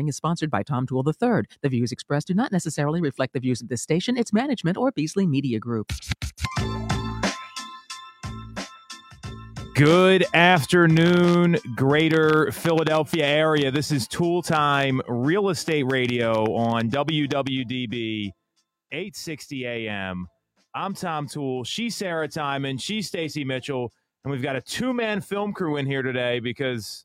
is sponsored by Tom Toole III. The views expressed do not necessarily reflect the views of this station, its management, or Beasley Media Group. Good afternoon, greater Philadelphia area. This is Tool Time Real Estate Radio on WWDB 860 AM. I'm Tom Toole. She's Sarah Tymon. She's Stacy Mitchell. And we've got a two man film crew in here today because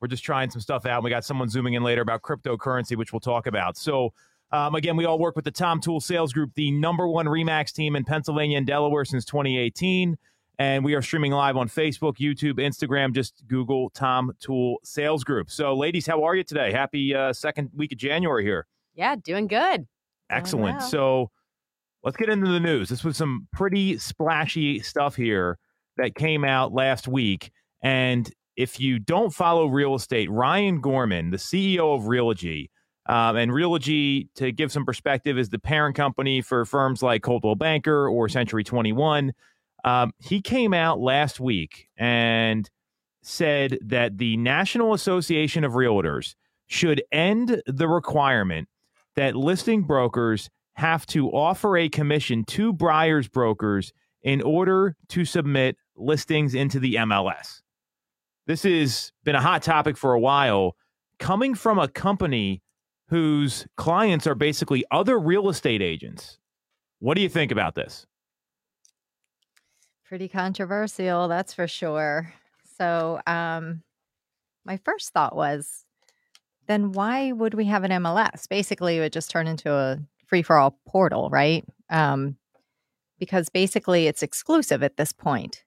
we're just trying some stuff out. We got someone zooming in later about cryptocurrency, which we'll talk about. So, um, again, we all work with the Tom Toole Sales Group, the number one Remax team in Pennsylvania and Delaware since 2018. And we are streaming live on Facebook, YouTube, Instagram. Just Google Tom Toole Sales Group. So, ladies, how are you today? Happy uh, second week of January here. Yeah, doing good. Excellent. Well. So, let's get into the news. This was some pretty splashy stuff here that came out last week. And if you don't follow real estate, Ryan Gorman, the CEO of Realogy, um, and Realogy, to give some perspective, is the parent company for firms like Coldwell Banker or Century 21. Um, he came out last week and said that the National Association of Realtors should end the requirement that listing brokers have to offer a commission to buyers brokers in order to submit listings into the MLS. This has been a hot topic for a while, coming from a company whose clients are basically other real estate agents. What do you think about this? Pretty controversial, that's for sure. So, um, my first thought was then why would we have an MLS? Basically, it would just turn into a free for all portal, right? Um, because basically it's exclusive at this point.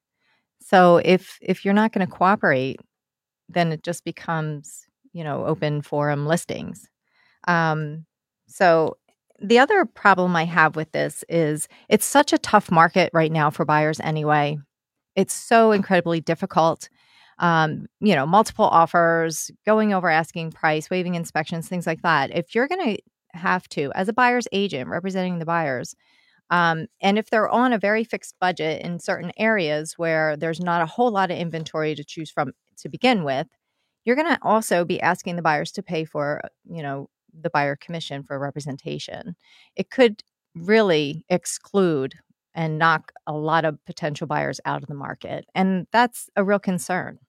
So if if you're not going to cooperate, then it just becomes you know open forum listings. Um, so the other problem I have with this is it's such a tough market right now for buyers anyway. It's so incredibly difficult. Um, you know, multiple offers, going over asking price, waiving inspections, things like that. If you're going to have to, as a buyer's agent representing the buyers, um, and if they're on a very fixed budget in certain areas where there's not a whole lot of inventory to choose from to begin with, you're going to also be asking the buyers to pay for, you know, the buyer commission for representation. It could really exclude and knock a lot of potential buyers out of the market. And that's a real concern.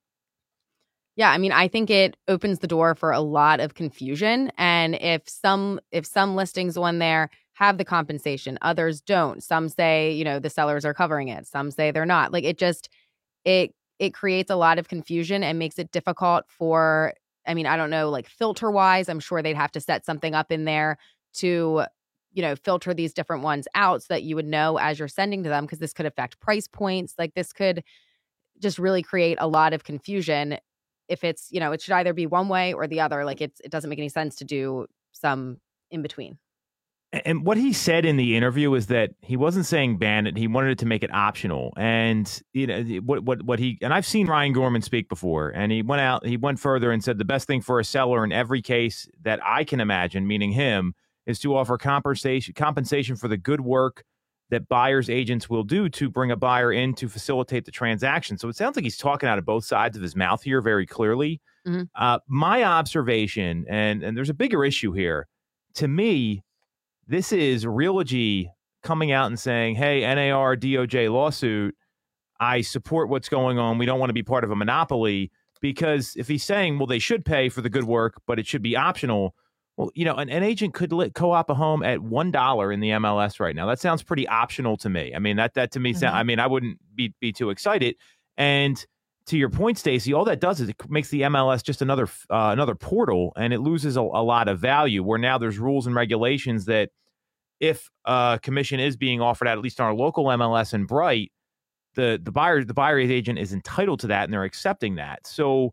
Yeah, I mean, I think it opens the door for a lot of confusion and if some if some listings on there have the compensation, others don't. Some say, you know, the sellers are covering it. Some say they're not. Like it just it it creates a lot of confusion and makes it difficult for I mean, I don't know like filter wise, I'm sure they'd have to set something up in there to you know, filter these different ones out so that you would know as you're sending to them because this could affect price points. Like this could just really create a lot of confusion if it's, you know, it should either be one way or the other. Like it's it doesn't make any sense to do some in between. And what he said in the interview is that he wasn't saying ban it; he wanted it to make it optional. And you know what what what he and I've seen Ryan Gorman speak before, and he went out, he went further and said the best thing for a seller in every case that I can imagine, meaning him, is to offer compensation compensation for the good work that buyers agents will do to bring a buyer in to facilitate the transaction. So it sounds like he's talking out of both sides of his mouth here very clearly. Mm-hmm. Uh, my observation, and and there's a bigger issue here. To me, this is Realogy coming out and saying, hey, NAR DOJ lawsuit, I support what's going on. We don't want to be part of a monopoly. Because if he's saying, well, they should pay for the good work, but it should be optional, well, you know, an, an agent could co op a home at one dollar in the MLS right now. That sounds pretty optional to me. I mean, that that to me, mm-hmm. sound, I mean, I wouldn't be be too excited. And to your point, Stacy, all that does is it makes the MLS just another uh, another portal, and it loses a, a, lot of value. Where now there's rules and regulations that if a commission is being offered at, at least on our local MLS and Bright, the the buyer the buyer agent is entitled to that, and they're accepting that. So,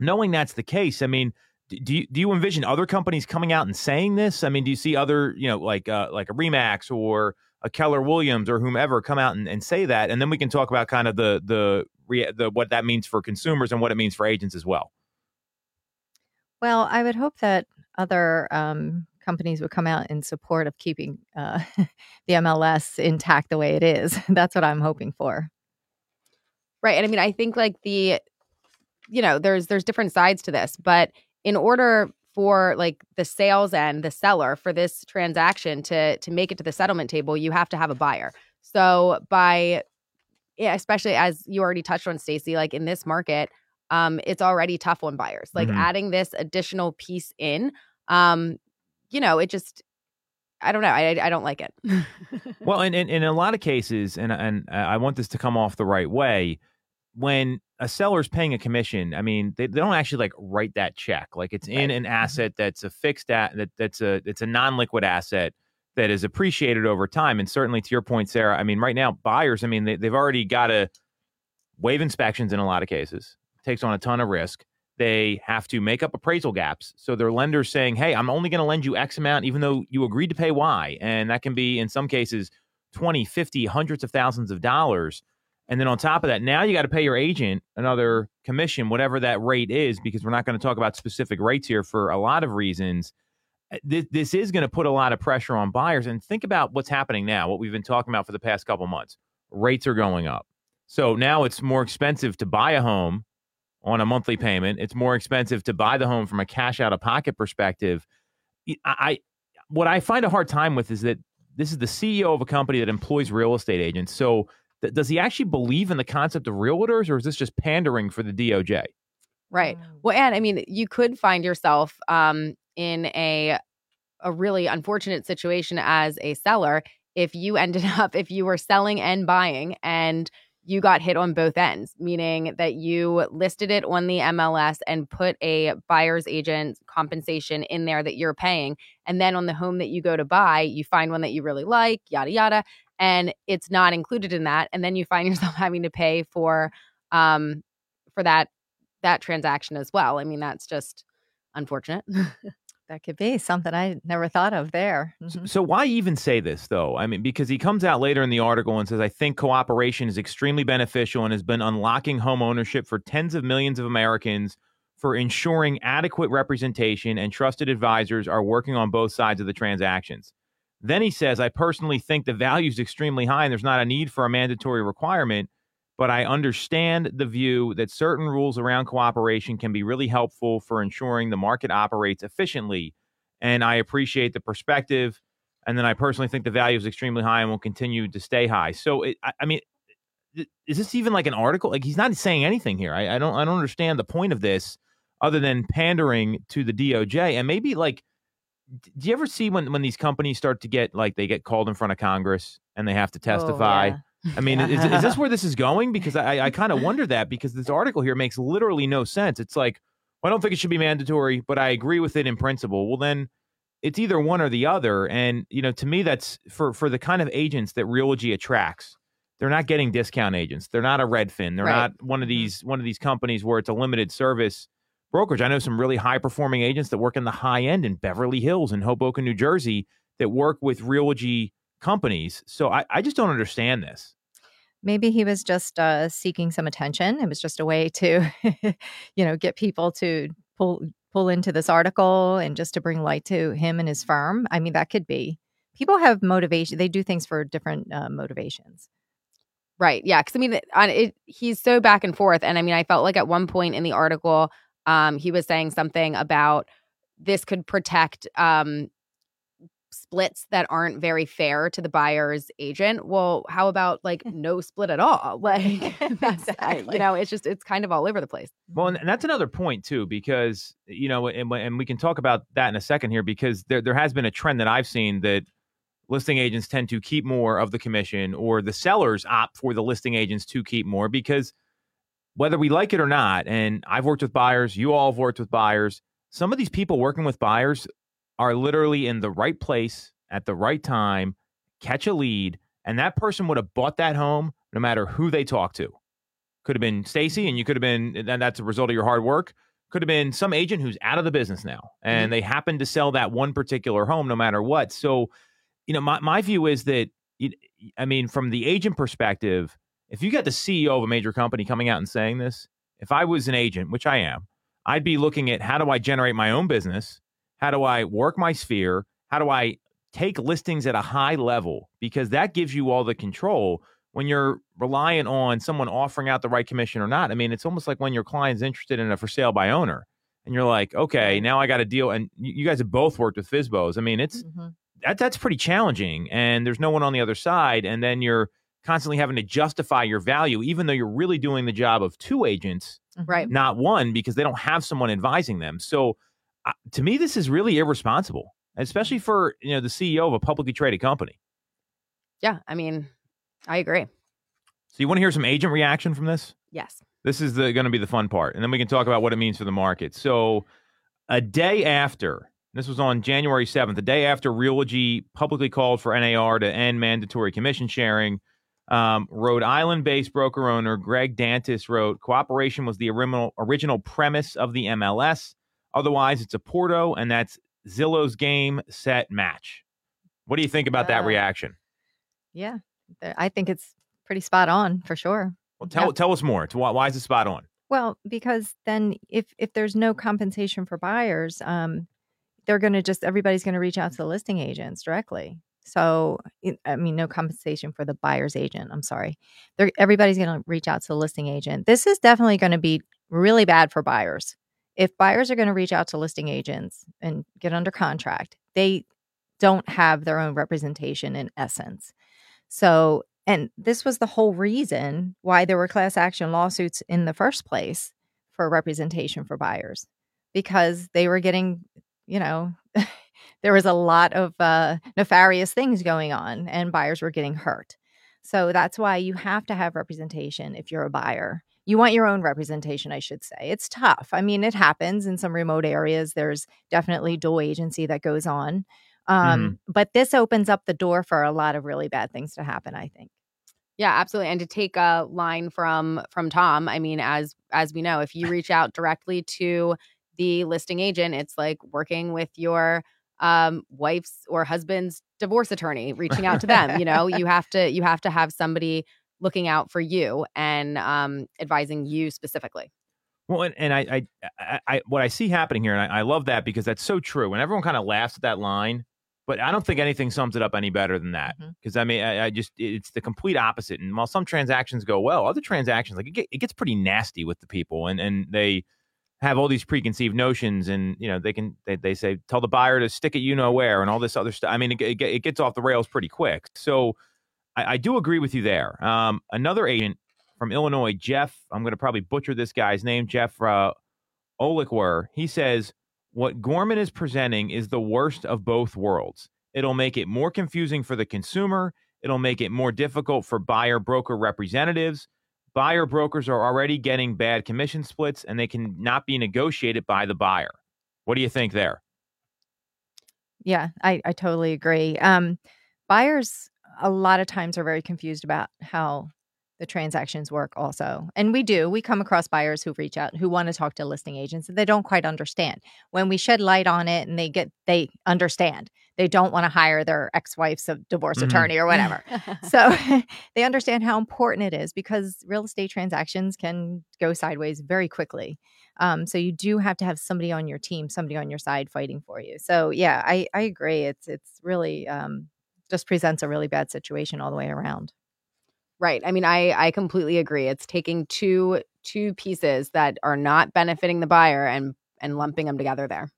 knowing that's the case, I mean, do you do you envision other companies coming out and saying this? I mean, do you see other you know like uh, like a Remax or a Keller Williams or whomever come out and, and say that, and then we can talk about kind of the the the what that means for consumers and what it means for agents as well. Well, I would hope that other um, companies would come out in support of keeping uh, the MLS intact the way it is. That's what I'm hoping for. Right, and I mean, I think like the, you know, there's there's different sides to this, but in order for like the sales end, the seller for this transaction to to make it to the settlement table, you have to have a buyer. So by yeah, especially as you already touched on Stacy, like in this market, um, it's already tough on buyers. Like Mhm. adding this additional piece in, um, you know, it just I don't know. I I don't like it. Well, and, and, and in a lot of cases, and and I want this to come off the right way, when a seller's paying a commission, I mean, they, they don't actually like write that check. Like it's in an asset that's a fixed at that that's a it's a non-liquid asset that is appreciated over time. And certainly to your point, Sarah, I mean, right now buyers, I mean, they, they've already got to waive inspections in a lot of cases. takes on a ton of risk. They have to make up appraisal gaps. So their lender's saying, hey, I'm only going to lend you X amount, even though you agreed to pay Y. And that can be, in some cases, 20, 50, hundreds of thousands of dollars. And then on top of that, now you got to pay your agent another commission, whatever that rate is, because we're not going to talk about specific rates here for a lot of reasons. Uh, This, this is going to put a lot of pressure on buyers. And think about what's happening now, what we've been talking about for the past couple months. Rates are going up. So now it's more expensive to buy a home on a monthly payment. It's more expensive to buy the home from a cash out of pocket perspective. I, I what I find a hard time with is that this is the CEO of a company that employs real estate agents. So th- does he actually believe in the concept of realtors, or is this just pandering for the DOJ? right. Well, and I mean, you could find yourself um, in a a really unfortunate situation as a seller if you ended up if you were selling and buying and you got hit on both ends, meaning that you listed it on the MLS and put a buyer's agent compensation in there that you're paying. And then on the home that you go to buy, you find one that you really like, yada, yada, and it's not included in that. And then you find yourself having to pay for, um, for that, that transaction as well. I mean, that's just unfortunate. That could be something I never thought of there. Mhm. So why even say this though? I mean, because he comes out later in the article and says, "I think cooperation is extremely beneficial and has been unlocking home ownership for tens of millions of Americans for ensuring adequate representation and trusted advisors are working on both sides of the transactions." Then he says, "I personally think the value is extremely high and there's not a need for a mandatory requirement." But I understand the view that certain rules around cooperation can be really helpful for ensuring the market operates efficiently. And I appreciate the perspective. And then I personally think the value is extremely high and will continue to stay high. So, it, I, I mean, is this even like an article? Like he's not saying anything here. I, I don't. I don't understand the point of this, other than pandering to the DOJ and maybe like. Do you ever see when when these companies start to get like they get called in front of Congress and they have to Oh, testify? yeah. I mean, is, is this where this is going? Because I, I kind of wonder that because this article here makes literally no sense. It's like, well, I don't think it should be mandatory, but I agree with it in principle. Well, then it's either one or the other. And, you know, to me, that's for, for the kind of agents that Realogy attracts. They're not getting discount agents. They're not a Redfin. They're Right. not one of mm-hmm. these one of these companies where it's a limited service brokerage. I know some really high performing agents that work in the high end in Beverly Hills and Hoboken, New Jersey, that work with Realogy companies. So I, I just don't understand this. Maybe he was just uh, seeking some attention. It was just a way to, you know, get people to pull pull into this article and just to bring light to him and his firm. I mean, that could be. People have motivation. They do things for different uh, motivations. Right. Yeah. Because I mean, on it, he's so back and forth, and I mean, I felt like at one point in the article, um, he was saying something about this could protect um, splits that aren't very fair to the buyer's agent. Well, how about like no split at all? Like that's uh, I- Exactly. you know, it's just it's kind of all over the place. Well, and and that's another point too, because eh, you know, and, and we can talk about that in a second here, because there there has been a trend that I've seen that listing agents tend to keep more of the commission, or the sellers opt for the listing agents to keep more, because whether we like it or not, and I've worked with buyers, you all have worked with buyers. Some of these people working with buyers are literally in the right place at the right time, catch a lead, and that person would have bought that home no matter who they talked to could have been Stacy, and you could have been, and that's a result of your hard work. Could have been some agent who's out of the business now, and mm-hmm. they happen to sell that one particular home, no matter what. So, you know, my my view is that, it, I mean, from the agent perspective, if you got the CEO of a major company coming out and saying this, if I was an agent, which I am, I'd be looking at how do I generate my own business, how do I work my sphere, how do I take listings at a high level, because that gives you all the control when you're reliant on someone offering out the right commission or not. I mean, it's almost like when your client's interested in a for sale by owner and you're like, okay, now I got to deal. And you guys have both worked with FSBOs. I mean, it's Mhm. that that's pretty challenging, and there's no one on the other side, and then you're constantly having to justify your value, even though you're really doing the job of two agents, Right. not one, because they don't have someone advising them. So, to me, this is really irresponsible, especially for you know the CEO of a publicly traded company. Yeah. I mean, I agree. So, you want to hear some agent reaction from this? Yes. This is going to be the fun part, and then we can talk about what it means for the market. So, a day after this was on January seventh, the day after Realogy publicly called for NAR to end mandatory commission sharing. Um, Rhode Island-based broker owner Greg Dantis wrote, "Cooperation was the original original premise of the MLS. Otherwise, it's a portal, and that's Zillow's game set match." What do you think about that Uh, reaction? Yeah. I think it's pretty spot on for sure. Well, tell yeah. tell us more. Why, why is it spot on? Well, because then if if there's no compensation for buyers, um, they're going to just everybody's going to reach out to the listing agents directly. So, I mean, no compensation for the buyer's agent. I'm sorry. They're, everybody's going to reach out to the listing agent. This is definitely going to be really bad for buyers. If buyers are going to reach out to listing agents and get under contract, they don't have their own representation in essence. So, and this was the whole reason why there were class action lawsuits in the first place for representation for buyers because they were getting, you know, there was a lot of uh, nefarious things going on and buyers were getting hurt. So that's why you have to have representation if you're a buyer. You want your own representation, I should say. It's tough. I mean, it happens in some remote areas. There's definitely dual agency that goes on. Um, But this opens up the door for a lot of really bad things to happen, I think. Yeah, absolutely. And to take a line from from Tom, I mean, as as we know, if you reach out directly to the listing agent, it's like working with your um wife's or husband's divorce attorney reaching out to them you know you have to you have to have somebody looking out for you and um advising you specifically Well, and, and I, I, I, I, what I see happening here, and I, I love that because that's so true. And everyone kind of laughs at that line, but I don't think anything sums it up any better than that. Because I mean, I, I just it's the complete opposite. And while some transactions go well, other transactions like it, get, it gets pretty nasty with the people, and and they have all these preconceived notions, and you know they can they, they say tell the buyer to stick it you know where, and all this other stuff. I mean, it, it, it gets off the rails pretty quick. So I, I do agree with you there. Um, another agent from Illinois, Jeff. I'm going to probably butcher this guy's name, Jeff uh, Olikwer. He says what Gorman is presenting is the worst of both worlds. It'll make it more confusing for the consumer. It'll make it more difficult for buyer broker representatives. Buyer brokers are already getting bad commission splits, and they can not be negotiated by the buyer. What do you think there? Yeah, I, I totally agree. Um, buyers a lot of times are very confused about how the transactions work also. And we do. We come across buyers who reach out who want to talk to listing agents and they don't quite understand. When we shed light on it and they get they understand. They don't want to hire their ex-wife's a divorce Mhm. attorney or whatever. so they understand how important it is because real estate transactions can go sideways very quickly. Um, so you do have to have somebody on your team, somebody on your side fighting for you. So yeah, I, I agree. It's it's really um, just presents a really bad situation all the way around. Right. I mean, I I completely agree. It's taking two two pieces that are not benefiting the buyer and and lumping them together there.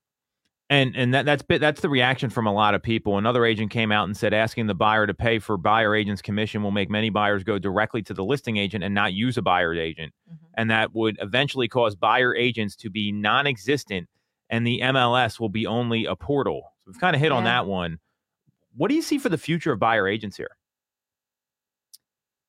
And and that that's bit that's the reaction from a lot of people. Another agent came out and said asking the buyer to pay for buyer agent's commission will make many buyers go directly to the listing agent and not use a buyer agent. Mm-hmm. And that would eventually cause buyer agents to be non-existent and the MLS will be only a portal. So we've kind of hit on that one. What do you see for the future of buyer agents here?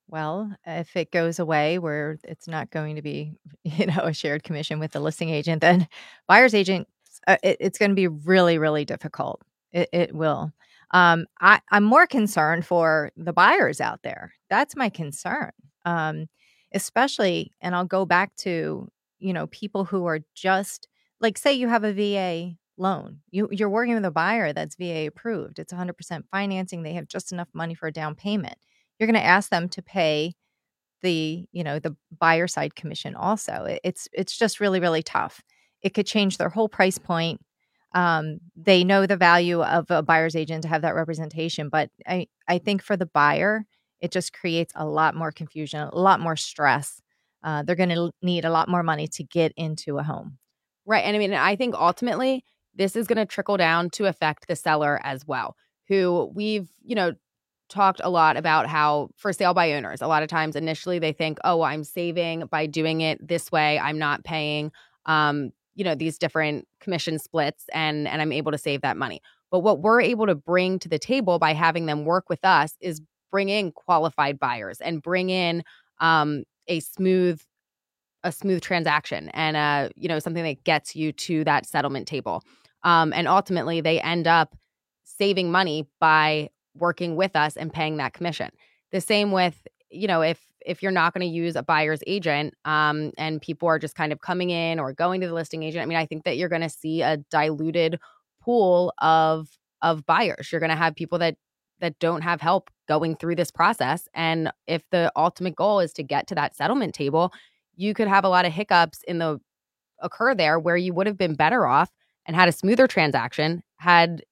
Well, if it goes away where it's not going to be, you know, a shared commission with the listing agent, then buyer's agent, uh, it, it's going to be really, really difficult. It, it will. Um, I, I'm more concerned for the buyers out there. That's my concern. Um, especially, and I'll go back to, you know, people who are just like, say you have a VA loan. You, you're working with a buyer that's VA approved. It's 100% financing. They have just enough money for a down payment you're going to ask them to pay the you know the buyer side commission also It- it's it's just really really tough it could change their whole price point um, they know the value of a buyer's agent to have that representation but i i think for the buyer it just creates a lot more confusion a lot more stress uh, they're going to need a lot more money to get into a home Right. And I mean, I think ultimately this is going to trickle down to affect the seller as well, who we've, you know, talked a lot about how for sale by owners, a lot of times initially they think, oh, I'm saving by doing it this way. I'm not paying, um, you know, these different commission splits and and I'm able to save that money. But what we're able to bring to the table by having them work with us is bring in qualified buyers and bring in um, a smooth a smooth transaction and uh you know something that gets you to that settlement table um and ultimately they end up saving money by working with us and paying that commission. The same with you know if if you're not going to use a buyer's agent um and people are just kind of coming in or going to the listing agent i mean i think that you're going to see a diluted pool of of buyers. You're going to have people that that don't have help going through this process and if the ultimate goal is to get to that settlement table you could have a lot of hiccups in the occur there where you would have been better off and had a smoother transaction had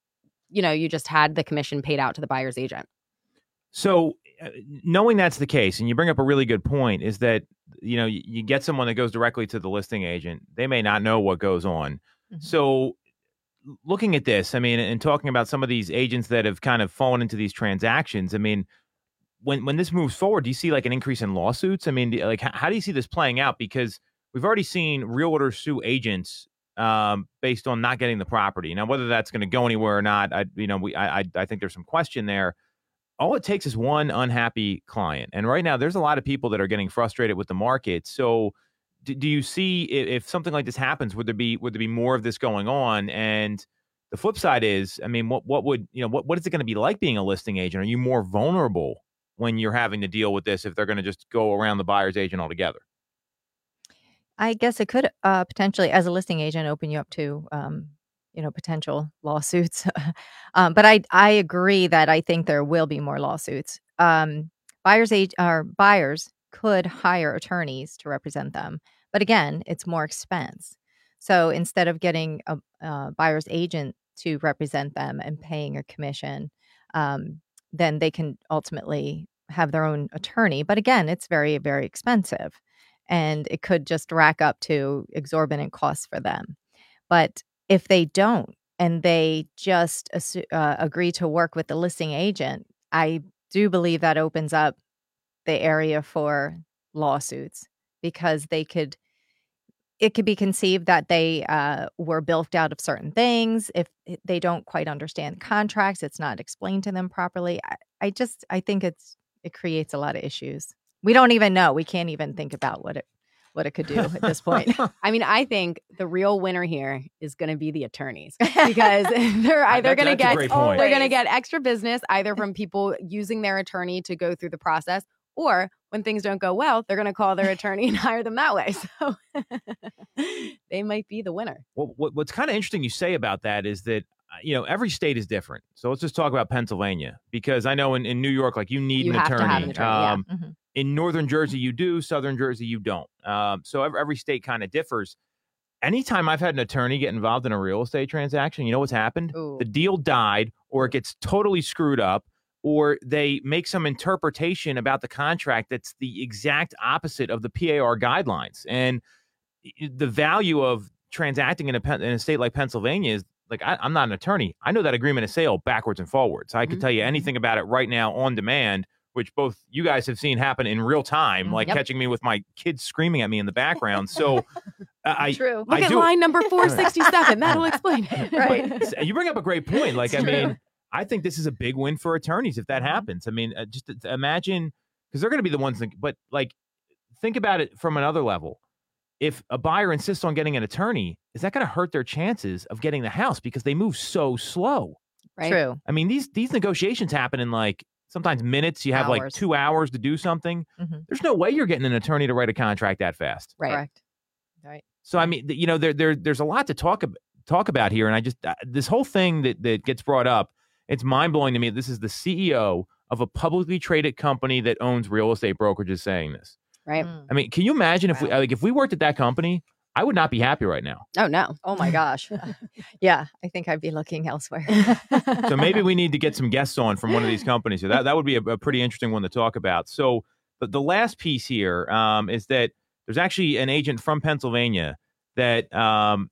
you know you just had the commission paid out to the buyer's agent so uh, knowing that's the case and you bring up a really good point is that you know you, you get someone that goes directly to the listing agent they may not know what goes on mm-hmm. so looking at this i mean and talking about some of these agents that have kind of fallen into these transactions i mean when when this moves forward, do you see like an increase in lawsuits? I mean, like how, how do you see this playing out? Because we've already seen realtors sue agents um, based on not getting the property. Now, whether that's going to go anywhere or not, I you know we I I think there's some question there. All it takes is one unhappy client, and right now there's a lot of people that are getting frustrated with the market. So, do, do you see if, if something like this happens, would there be would there be more of this going on? And the flip side is, I mean, what what would you know what what is it going to be like being a listing agent? Are you more vulnerable when you're having to deal with this if they're going to just go around the buyer's agent altogether? I guess it could uh, potentially, as a listing agent, open you up to, um, you know, potential lawsuits. um, but I I agree that I think there will be more lawsuits. Um, buyers age or buyers could hire attorneys to represent them, but again, it's more expense. So instead of getting a, a buyer's agent to represent them and paying a commission, um, then they can ultimately have their own attorney. But again, it's very, very expensive and it could just rack up to exorbitant costs for them. But if they don't and they just uh, agree to work with the listing agent, I do believe that opens up the area for lawsuits because they could it could be conceived that they uh, were bilked out of certain things if they don't quite understand contracts it's not explained to them properly I, I, just i think it's it creates a lot of issues we don't even know we can't even think about what it what it could do at this point i mean i think the real winner here is going to be the attorneys because they're either going to get they're going to get extra business either from people using their attorney to go through the process or when things don't go well, they're going to call their attorney and hire them that way. So they might be the winner. Well, what, what's kind of interesting you say about that is that uh, you know every state is different. So let's just talk about Pennsylvania because I know in, in New York, like you need you an, attorney. an, attorney. Um, yeah. mm-hmm. In Northern Jersey, you do. Southern Jersey, you don't. Um, so every, every state kind of differs. Anytime I've had an attorney get involved in a real estate transaction, you know what's happened? Ooh. The deal died, or it gets totally screwed up or they make some interpretation about the contract that's the exact opposite of the PAR guidelines. And the value of transacting in a, in a state like Pennsylvania is like I, am not an attorney. I know that agreement of sale backwards and forwards. I mm-hmm. can tell you mm-hmm. anything about it right now on demand, which both you guys have seen happen in real time, mm, like yep. catching me with my kids screaming at me in the background. So I true. Look I at do. line number 467. That'll explain it. Right. you bring up a great point. Like, I mean, I think this is a big win for attorneys if that mm-hmm. happens. I mean, uh, just imagine because they're going to be the ones that, but like, think about it from another level. If a buyer insists on getting an attorney, is that going to hurt their chances of getting the house because they move so slow? Right. True. I mean, these these negotiations happen in like sometimes minutes. You have hours. like two hours to do something. Mm-hmm. There's no way you're getting an attorney to write a contract that fast. Right. Correct. Right. So I mean, you know, there there there's a lot to talk about talk about here, and I just uh, this whole thing that that gets brought up it's mind blowing to me. This is the CEO of a publicly traded company that owns real estate brokerages saying this. Right. Mm. I mean, can you imagine if we like if we worked at that company? I would not be happy right now. Oh no. Oh my gosh. yeah, I think I'd be looking elsewhere. so maybe we need to get some guests on from one of these companies. So that that would be a, a pretty interesting one to talk about. So the, the last piece here um, is that there's actually an agent from Pennsylvania that um,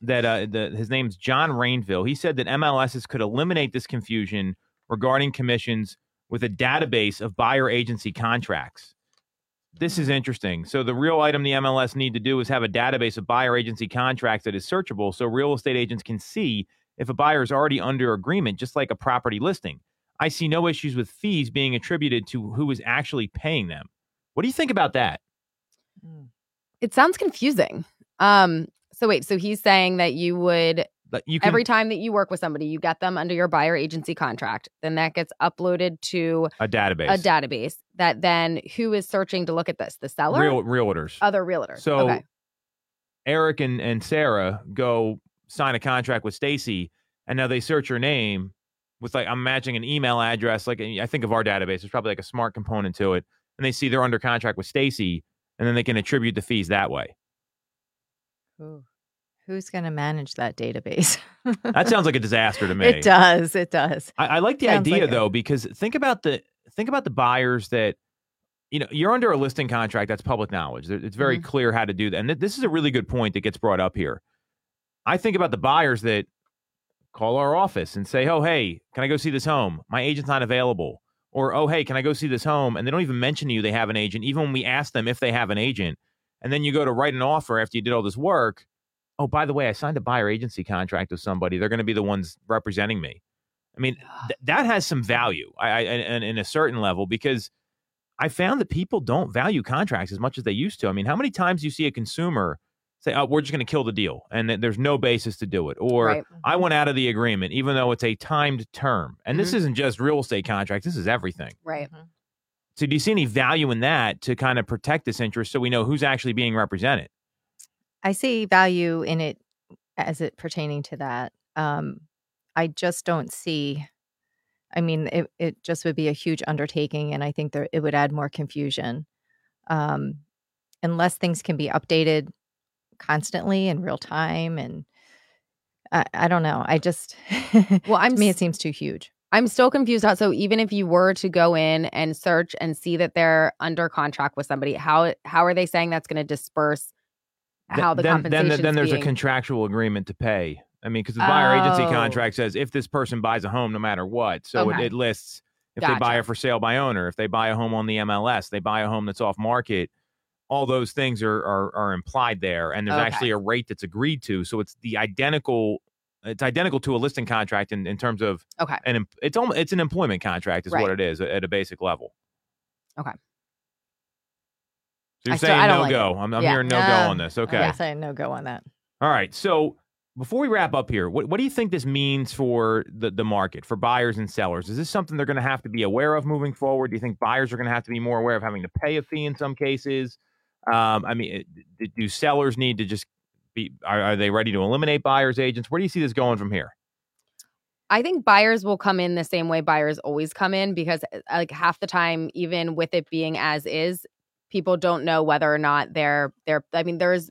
that uh, the, his name's John Rainville. He said that MLSs could eliminate this confusion regarding commissions with a database of buyer agency contracts. This is interesting. So the real item the MLS need to do is have a database of buyer agency contracts that is searchable so real estate agents can see if a buyer is already under agreement just like a property listing. I see no issues with fees being attributed to who is actually paying them. What do you think about that? It sounds confusing. Um, so wait, so he's saying that you would can every time that you work with somebody, you get them under your buyer agency contract. Then that gets uploaded to a database. a database that then who is searching to look at this? The seller? Real realtors. Other realtors. So okay. Eric and, and Sarah go sign a contract with Stacy, and now they search her name with like I'm matching an email address. Like I think of our database, there's probably like a smart component to it, and they see they're under contract with Stacy, and then they can attribute the fees that way. Ooh. Who's going to manage that database? That sounds like a disaster to me. It does. It does. I, I like the Sounds idea like though because think about the think about the buyers that you know you're under a listing contract that's public knowledge. It's very Mm-hmm. clear how to do that, and th- this is a really good point that gets brought up here. I think about the buyers that call our office and say, "Oh, hey, can I go see this home? My agent's not available." Or, "Oh, hey, can I go see this home?" And they don't even mention to you they have an agent, even when we ask them if they have an agent. And then you go to write an offer after you did all this work. Oh, by the way, I signed a buyer agency contract with somebody. They're going to be the ones representing me. I mean, th- that has some value I, I, and in a certain level because I found that people don't value contracts as much as they used to. I mean, how many times do you see a consumer say, "Oh, we're just going to kill the deal," and th- there's no basis to do it, or Right. "I went out of the agreement," even though it's a timed term. And this isn't just real estate contracts; this is everything. Right. Mhm. So, do you see any value in that to kind of protect this interest so we know who's actually being represented? I see value in it as it pertaining to that. Um, I just don't see. I mean, it it just would be a huge undertaking, and I think there it would add more confusion. Um, unless things can be updated constantly in real time, and I, I don't know. I just Well, I'm to me, it seems too huge. I'm still confused. So even if you were to go in and search and see that they're under contract with somebody, how how are they saying that's going to disperse how the then, compensation? then, then there's a contractual agreement to pay. I mean, because the buyer agency oh. contract says if this person buys a home, no matter what, so Okay. it, it lists if they buy Gotcha. it for sale by owner, if they buy a home on the MLS, they buy a home that's off market. All those things are are, are implied there, and there's Okay. actually a rate that's agreed to. So it's the identical. It's identical to a listing contract in, in terms of Okay. and it's almost it's an employment contract is what it is at a basic level. Okay. So you're I still- saying I don't no like go. it. I'm, I'm Yeah. hearing no go No. on this. Okay. I'm saying no go on that. All right. So before we wrap up here, what, what do you think this means for the, the market, for buyers and sellers? Is this something they're going to have to be aware of moving forward? Do you think buyers are going to have to be more aware of having to pay a fee in some cases? Um, I mean, it- do sellers need to just be, are, are they ready to eliminate buyers agents? Where do you see this going from here? I think buyers will come in the same way buyers always come in because uh, like half the time, even with it being as is, people don't know whether or not they're they're I mean, there's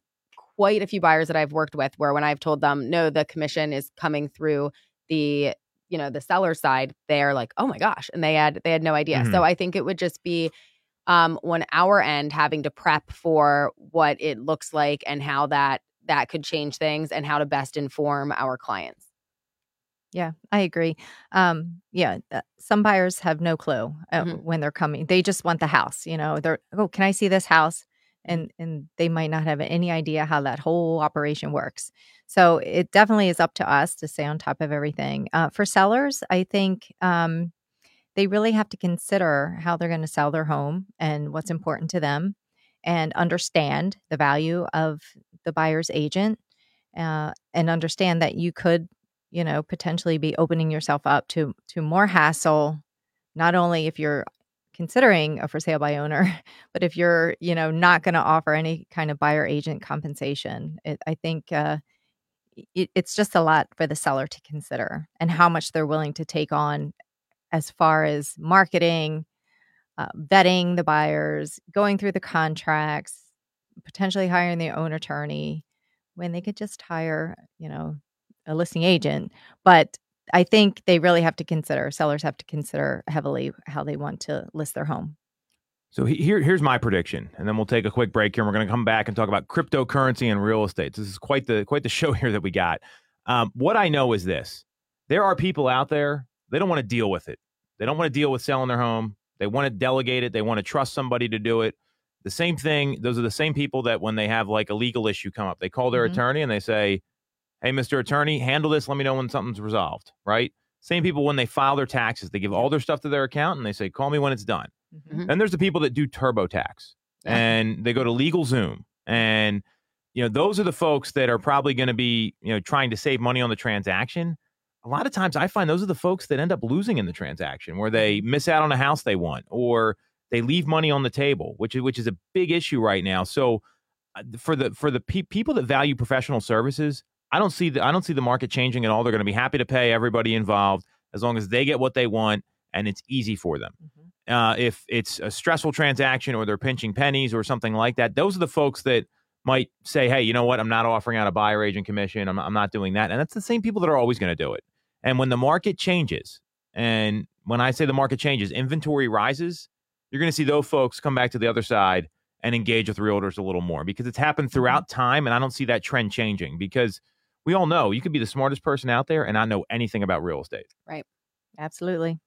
quite a few buyers that I've worked with where when I've told them, no, the commission is coming through the you know the seller side, they're like, oh my gosh, and they had they had no idea. Mhm. So I think it would just be um on our end having to prep for what it looks like and how that that could change things and how to best inform our clients. Yeah, I agree. Um, yeah, uh, some buyers have no clue uh, Mhm. when they're coming. They just want the house. You know, they're oh, can I see this house? And and they might not have any idea how that whole operation works. So it definitely is up to us to stay on top of everything. Uh, for sellers, I think um, they really have to consider how they're going to sell their home and what's important to them, and understand the value of the buyer's agent, uh, and understand that you could you know potentially be opening yourself up to to more hassle not only if you're considering a for sale by owner but if you're you know not going to offer any kind of buyer agent compensation it, i think uh it, it's just a lot for the seller to consider and how much they're willing to take on as far as marketing uh, vetting the buyers going through the contracts potentially hiring their own attorney when they could just hire you know a listing agent but i think they really have to consider sellers have to consider heavily how they want to list their home So here, here's my prediction, and then we'll take a quick break here. And we're going to come back and talk about cryptocurrency and real estate. This is quite the quite the show here that we got. Um, what I know is this: there are people out there they don't want to deal with it. They don't want to deal with selling their home. They want to delegate it. They want to trust somebody to do it. The same thing. Those are the same people that when they have like a legal issue come up, they call their Mhm. attorney and they say, "Hey, Mr. Attorney, handle this. Let me know when something's resolved." Right? Same people when they file their taxes, they give all their stuff to their accountant and they say, "Call me when it's done." Mhm. Then there's the people that do TurboTax Yeah. and they go to LegalZoom and you know those are the folks that are probably going to be you know trying to save money on the transaction. A lot of times I find those are the folks that end up losing in the transaction where they miss out on a house they want or they leave money on the table, which is which is a big issue right now. So uh, for the for the pe- people that value professional services, I don't see the I don't see the market changing at all. They're going to be happy to pay everybody involved as long as they get what they want and it's easy for them Mhm. uh, if it's a stressful transaction or they're pinching pennies or something like that, those are the folks that might say, hey, you know what? I'm not offering out a buyer agent commission. I'm, I'm not doing that. And that's the same people that are always going to do it. And when the market changes, and when I say the market changes, inventory rises, you're going to see those folks come back to the other side and engage with realtors a little more because it's happened throughout time. And I don't see that trend changing because we all know you could be the smartest person out there and not know anything about real estate. Right. Absolutely.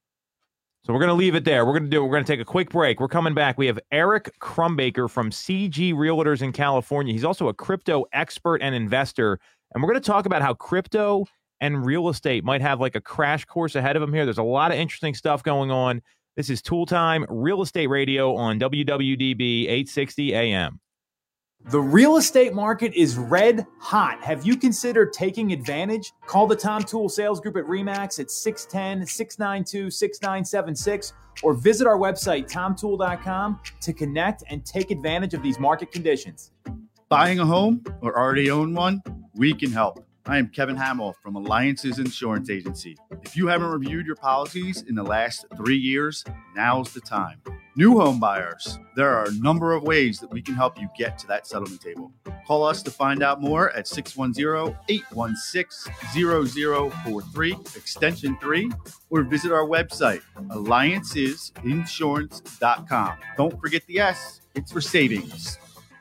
So we're going to leave it there. We're going to do. We're going to take a quick break. We're coming back. We have Eric Crumbaker from CG Realtors in California. He's also a crypto expert and investor, and we're going to talk about how crypto and real estate might have like a crash course ahead of him here. There's a lot of interesting stuff going on. This is Tool Time Real Estate Radio on WWDB 860 AM. The real estate market is red hot. Have you considered taking advantage? Call the Tom Toole Sales Group at REMAX at 610 692 6976 or visit our website, tomtool.com, to connect and take advantage of these market conditions. Buying a home or already own one? We can help. I am Kevin Hamill from Alliances Insurance Agency. If you haven't reviewed your policies in the last three years, now's the time. New home buyers, there are a number of ways that we can help you get to that settlement table. Call us to find out more at 610 816 0043, extension 3, or visit our website, alliancesinsurance.com. Don't forget the S, it's for savings.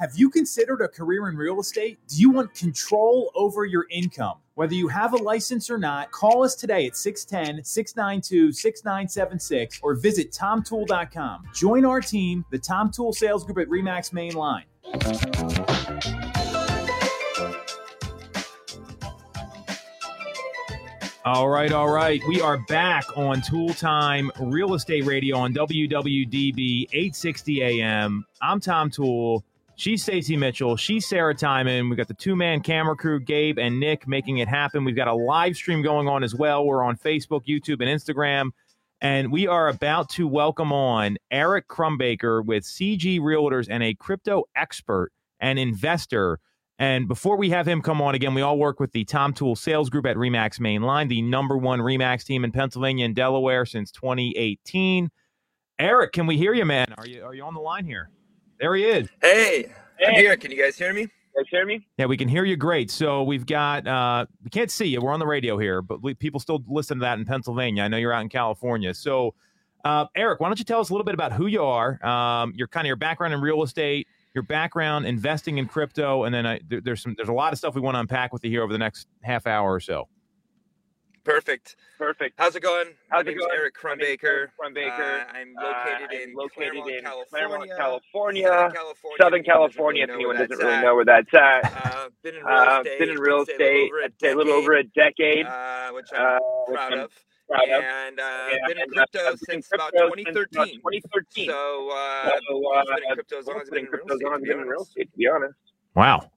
Have you considered a career in real estate? Do you want control over your income? Whether you have a license or not, call us today at 610 692 6976 or visit tomtool.com. Join our team, the Tom Toole Sales Group at REMAX Main Line. All right, all right. We are back on Tool Time Real Estate Radio on WWDB 860 AM. I'm Tom Toole. She's Stacey Mitchell. She's Sarah Timon. We've got the two man camera crew, Gabe and Nick, making it happen. We've got a live stream going on as well. We're on Facebook, YouTube, and Instagram. And we are about to welcome on Eric Crumbaker with CG Realtors and a crypto expert and investor. And before we have him come on again, we all work with the Tom Toole Sales Group at Remax Mainline, the number one Remax team in Pennsylvania and Delaware since 2018. Eric, can we hear you, man? Are you are you on the line here? There he is. Hey, I'm here. Can you guys hear me? You guys hear me? Yeah, we can hear you great. So we've got uh we can't see you. We're on the radio here, but we, people still listen to that in Pennsylvania. I know you're out in California. So uh, Eric, why don't you tell us a little bit about who you are, um, your kind of your background in real estate, your background investing in crypto, and then I, there, there's some there's a lot of stuff we want to unpack with you here over the next half hour or so. Perfect. Perfect. How's it going? How's My it going? Eric My name's Crumbaker. Eric Crumbaker. Uh, I'm Uh, located I'm in located Claremont, in California. Claremont, Southern California. California. Southern if anyone doesn't California. If really anyone doesn't that's really know where that's at. Uh, been in real Uh, estate. been in real I'd a little estate. over a I'd say a little over a decade. uh, which I'm Uh, proud of. proud. And uh, And, been in uh, crypto I've been in since about crypto since about 2013. 2013. So, uh, So, I've been in uh, crypto as long as I've I've been in real crypto as long as I've been in real estate, to be honest. Wow.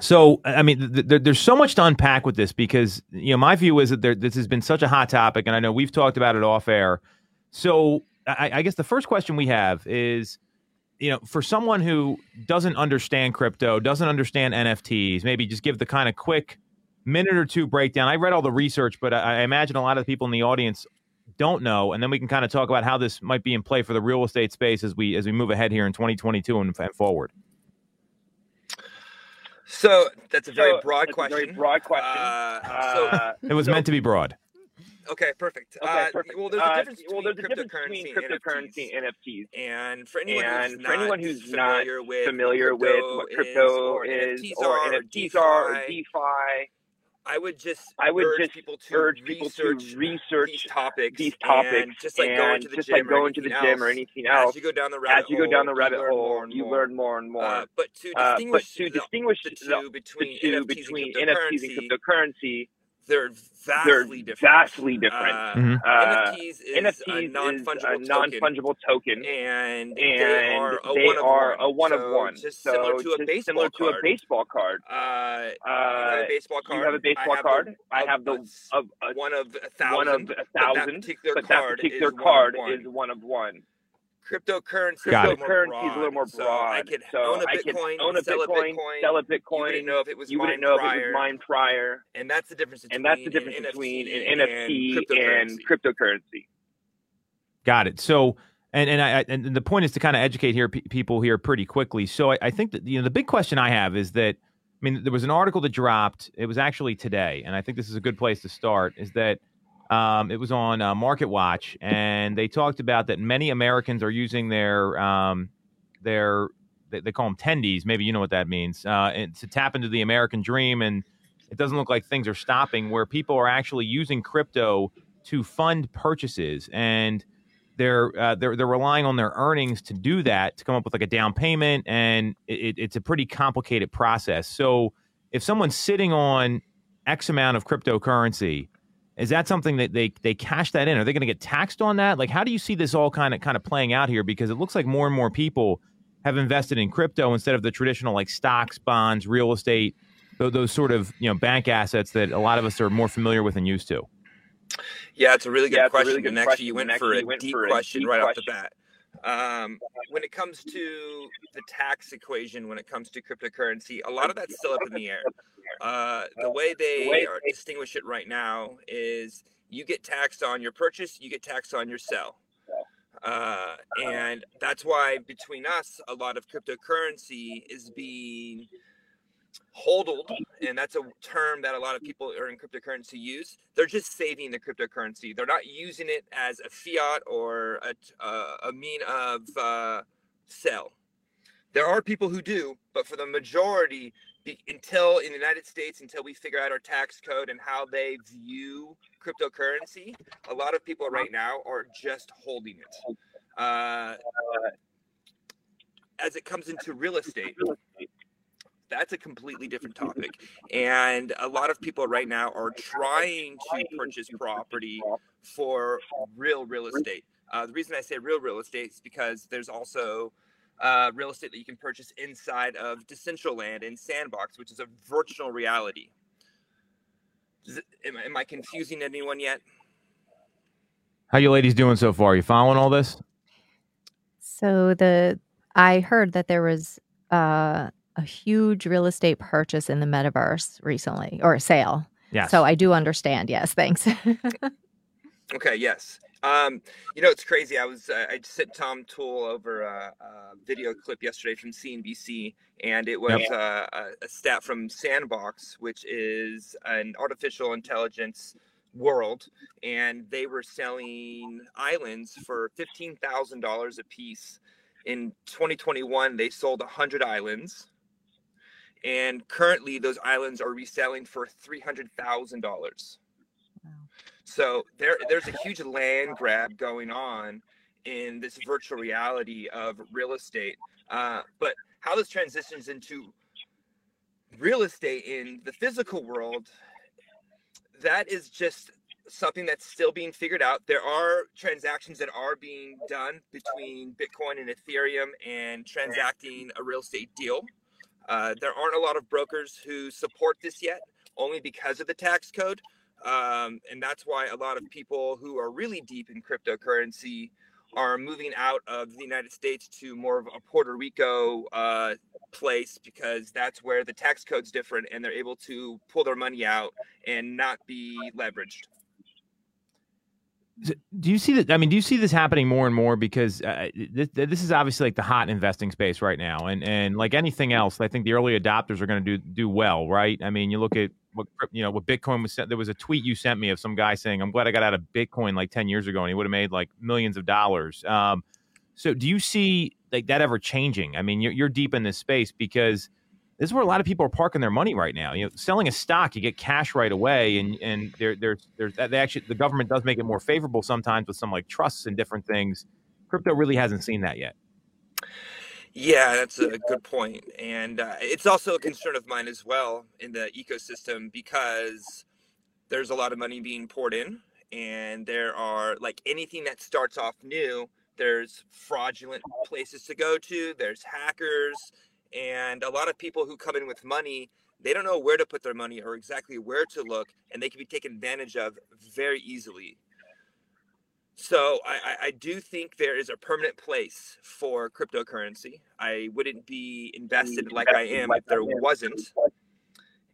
So, I mean, th- th- there's so much to unpack with this because, you know, my view is that there, this has been such a hot topic, and I know we've talked about it off air. So, I, I guess the first question we have is, you know, for someone who doesn't understand crypto, doesn't understand NFTs, maybe just give the kind of quick minute or two breakdown. I read all the research, but I, I imagine a lot of the people in the audience don't know, and then we can kind of talk about how this might be in play for the real estate space as we as we move ahead here in 2022 and, and forward. So that's a very So, broad that's a question. very broad question. Uh, so Uh, It was meant to be broad. okay, perfect. okay, uh. Well, there's a Uh, difference well, between there's a difference cryptocurrency between cryptocurrency NFTs. and NFTs. And for anyone who's And not anyone who's not familiar with familiar what with what crypto or is, NFTs or are, NFTs are, or DeFi, DeFi, I would just I would urge just people to urge people to research these topics, these topics, and just like going to the just gym like or going to the anything gym or else, as you go down the rabbit As you go down the hole, rabbit you learn more hole, and you more. learn more and more. Uh, but to Uh, but distinguish, to the, distinguish the the, two the between two NFTs between and NFTs and cryptocurrency, they're they're vastly different. vastly different. Uh, Mhm. Uh, NFTs is NFTs a non-fungible a token, non-fungible token, and, and they are a they one of are one. a one of So one. Just so similar to a baseball similar to card. a baseball card. Uh, you have Uh, a baseball card. you have a baseball I have card. The, have the a s- of a, one of a thousand. one of a but that thousand, particular but that card particular is one of card one. is one of one. Cryptocurrency, Got is, a little more Cryptocurrency is a little more So I broad. could So own a I could Bitcoin, own a sell Bitcoin, a Bitcoin. sell a You wouldn't Bitcoin. know if it was You mine wouldn't know if prior, it was mine prior, and that's the difference between and that's the difference an between NFT an NFT and and cryptocurrency. cryptocurrency. Got it. So, and and I and the point is to kind of educate here pe- people here pretty quickly. So I, I think that you know the big question I have is that I mean there was an article that dropped. It was actually today, and I think this is a good place to start. Is that um, it was on uh, MarketWatch, and they talked about that many Americans are using their um, their they, they call them tendies. Maybe you know what that means. Uh, to tap into the American dream, and it doesn't look like things are stopping. Where people are actually using crypto to fund purchases and they're uh, they're they're relying on their earnings to do that to come up with like a down payment, and it, it's a pretty complicated process. So if someone's sitting on X amount of cryptocurrency, is that something that they they cash that in? Are they going to get taxed on that? Like, how do you see this all kind of kind of playing out here? Because it looks like more and more people have invested in crypto instead of the traditional like stocks, bonds, real estate, those, those sort of you know bank assets that a lot of us are more familiar with and used to. Yeah, it's a really good Yeah, question. really good and actually, question, you went and for a you went deep for a question right question. off the bat. Um, when it comes to the tax equation, when it comes to cryptocurrency, a lot of that's still up in the air. Uh, the way they are distinguish it right now is you get taxed on your purchase, you get taxed on your sell. Uh, and that's why between us, a lot of cryptocurrency is being hodled, and that's a term that a lot of people are in cryptocurrency use. They're just saving the cryptocurrency. They're not using it as a fiat or a, uh, a mean of uh, sell. There are people who do, but for the majority, be, until in the United States, until we figure out our tax code and how they view cryptocurrency, a lot of people right now are just holding it. Uh, as it comes into real estate, that's a completely different topic. And a lot of people right now are trying to purchase property for real real estate. Uh, the reason I say real real estate is because there's also uh, real estate that you can purchase inside of Decentraland and Sandbox, which is a virtual reality. Does it, am, am I confusing anyone yet? How you ladies doing so far? You following all this? So the I heard that there was uh, a huge real estate purchase in the metaverse recently, or a sale. Yes. So I do understand. Yes, thanks. Okay, yes. Um, you know, it's crazy. I was uh, I sent Tom Toole over a, a video clip yesterday from CNBC, and it was Yep. uh, a, a stat from Sandbox, which is an artificial intelligence world, and they were selling islands for fifteen thousand dollars a piece. In 2021, they sold hundred islands, and currently those islands are reselling for three hundred thousand dollars. So there, there's a huge land grab going on in this virtual reality of real estate. Uh, but how this transitions into real estate in the physical world, that is just something that's still being figured out. There are transactions that are being done between Bitcoin and Ethereum and transacting a real estate deal. Uh, there aren't a lot of brokers who support this yet, only because of the tax code. Um, and that's why a lot of people who are really deep in cryptocurrency are moving out of the United States to more of a Puerto Rico uh, place because that's where the tax code's different and they're able to pull their money out and not be leveraged. Do you see that? I mean, do you see this happening more and more? Because uh, this, this is obviously like the hot investing space right now, and and like anything else, I think the early adopters are going to do do well, right? I mean, you look at what you know what Bitcoin was. There was a tweet you sent me of some guy saying, "I'm glad I got out of Bitcoin like ten years ago, and he would have made like millions of dollars." Um, so, do you see like that ever changing? I mean, you're, you're deep in this space because this is where a lot of people are parking their money right now. You know, selling a stock, you get cash right away, and and there there's there's they actually the government does make it more favorable sometimes with some like trusts and different things. Crypto really hasn't seen that yet. Yeah, that's a good point, and uh, it's also a concern of mine as well in the ecosystem because there's a lot of money being poured in, and there are like anything that starts off new. There's fraudulent places to go to. There's hackers and a lot of people who come in with money, they don't know where to put their money or exactly where to look, and they can be taken advantage of very easily. So I, I do think there is a permanent place for cryptocurrency. I wouldn't be invested like I am if there wasn't.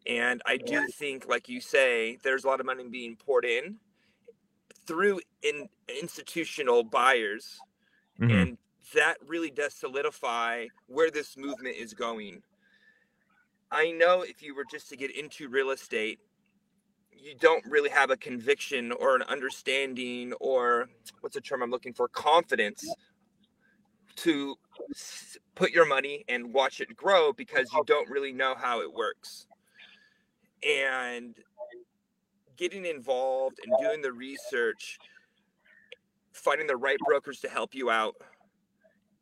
And I do think, like you say, there's a lot of money being poured in through in institutional buyers. Mm-hmm. And that really does solidify where this movement is going. I know if you were just to get into real estate, you don't really have a conviction or an understanding or what's the term I'm looking for confidence to put your money and watch it grow because you don't really know how it works. And getting involved and doing the research, finding the right brokers to help you out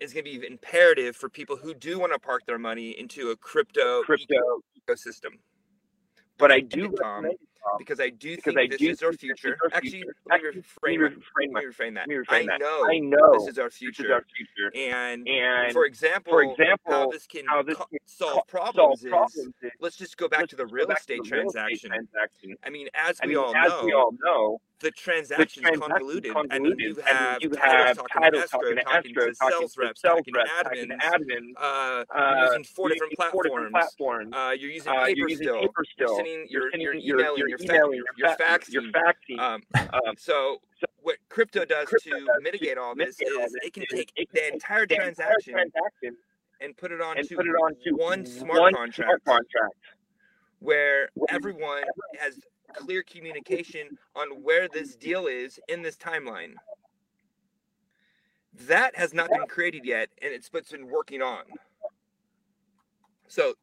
is going to be imperative for people who do want to park their money into a crypto, crypto ecosystem. But I do, Tom, because I do think I this do is our future. Actually, let me refrain, refrain, me refrain that. I know, I know this is our future. Is our future. And, and for example, for example, how this can, how this can solve problems, solve problems is, is, let's just go back to the real estate, the transaction. real estate transaction. I mean, as I we mean, all as know, we all know, the transaction is convoluted. convoluted. I mean, you have, you have titles talking to escrow, talking to sales reps, talking to admins, admin. Uh, uh, using four different platforms. Uh, you're using paper still. You're sending, you're, you're emailing, you're emailing, you're faxing. You're faxing. Um, um, so what crypto does to mitigate all this is it can take the entire transaction and put it on to one smart contract where everyone has clear communication on where this deal is in this timeline. That has not been created yet, and it's what's been working on. So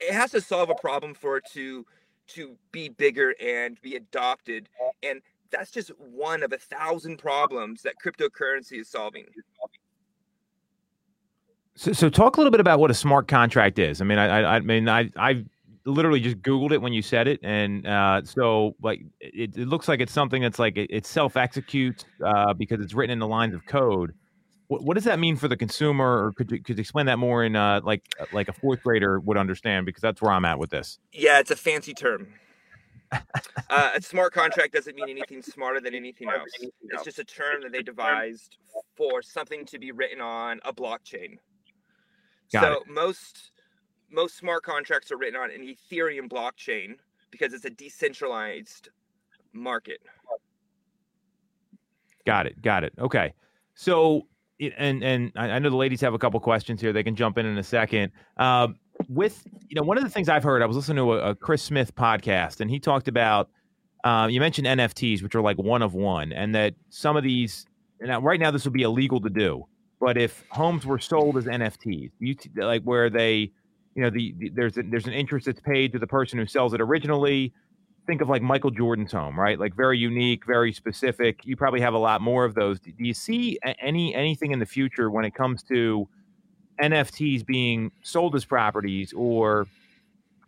it has to solve a problem for it to to be bigger and be adopted. And that's just one of a thousand problems that cryptocurrency is solving. So, so talk a little bit about what a smart contract is. I mean, I, I, I mean, I, I literally just Googled it when you said it, and uh, so like it, it, looks like it's something that's like it, it self executes uh, because it's written in the lines of code. What, what, does that mean for the consumer, or could you could you explain that more in uh, like like a fourth grader would understand? Because that's where I'm at with this. Yeah, it's a fancy term. uh, a smart contract doesn't mean anything smarter than anything else. It's just a term that they devised for something to be written on a blockchain. Got so it. most most smart contracts are written on an Ethereum blockchain because it's a decentralized market. Got it. Got it. Okay. So, and and I know the ladies have a couple questions here. They can jump in in a second. Um, with you know, one of the things I've heard, I was listening to a, a Chris Smith podcast, and he talked about. Uh, you mentioned NFTs, which are like one of one, and that some of these. Now, right now, this would be illegal to do. But if homes were sold as NFTs, you like where they you know the, the there's a, there's an interest that's paid to the person who sells it originally think of like michael jordan's home right like very unique very specific you probably have a lot more of those do you see any anything in the future when it comes to nfts being sold as properties or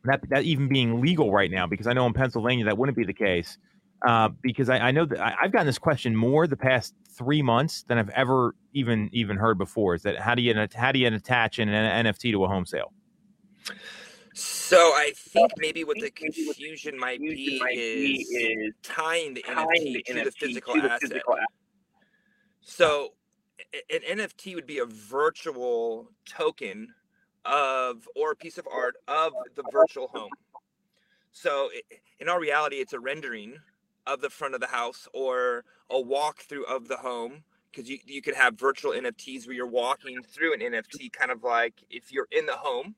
that, that even being legal right now because i know in pennsylvania that wouldn't be the case uh, because I, I, know that I, have gotten this question more the past three months than I've ever even even heard before. Is that how do you how do you attach an NFT to a home sale? So I think maybe what the confusion might be is tying the NFT to the physical asset. So an NFT would be a virtual token of or a piece of art of the virtual home. So in our reality, it's a rendering of the front of the house or a walkthrough of the home because you, you could have virtual NFTs where you're walking through an NFT, kind of like if you're in the home,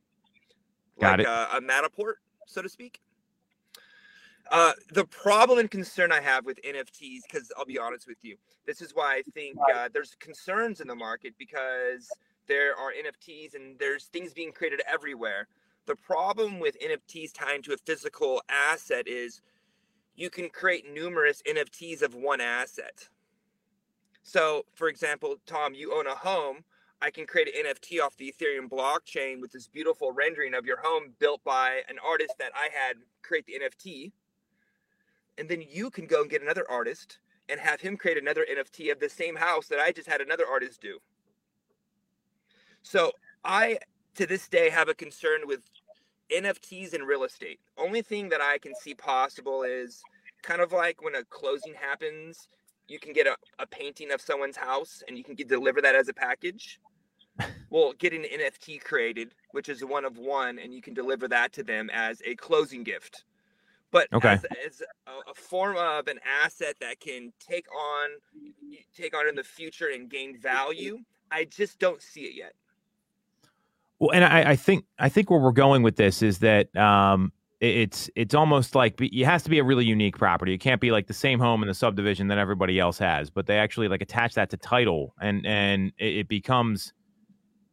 Got like it. A, a Matterport, so to speak. Uh, the problem and concern I have with NFTs, because I'll be honest with you, this is why I think uh, there's concerns in the market because there are NFTs and there's things being created everywhere. The problem with NFTs tying to a physical asset is you can create numerous NFTs of one asset. So, for example, Tom, you own a home. I can create an NFT off the Ethereum blockchain with this beautiful rendering of your home built by an artist that I had create the NFT. And then you can go and get another artist and have him create another NFT of the same house that I just had another artist do. So I, to this day, have a concern with NFTs in real estate. Only thing that I can see possible is kind of like when a closing happens, you can get a, a painting of someone's house and you can get, deliver that as a package. Well, get an NFT created, which is one of one, and you can deliver that to them as a closing gift. But Okay. as, as a, a form of an asset that can take on take on in the future and gain value, I just don't see it yet. Well, and I, I think I think where we're going with this is that um, it's it's almost like it has to be a really unique property. It can't be like the same home in the subdivision that everybody else has, but they actually like attach that to title, and and it, becomes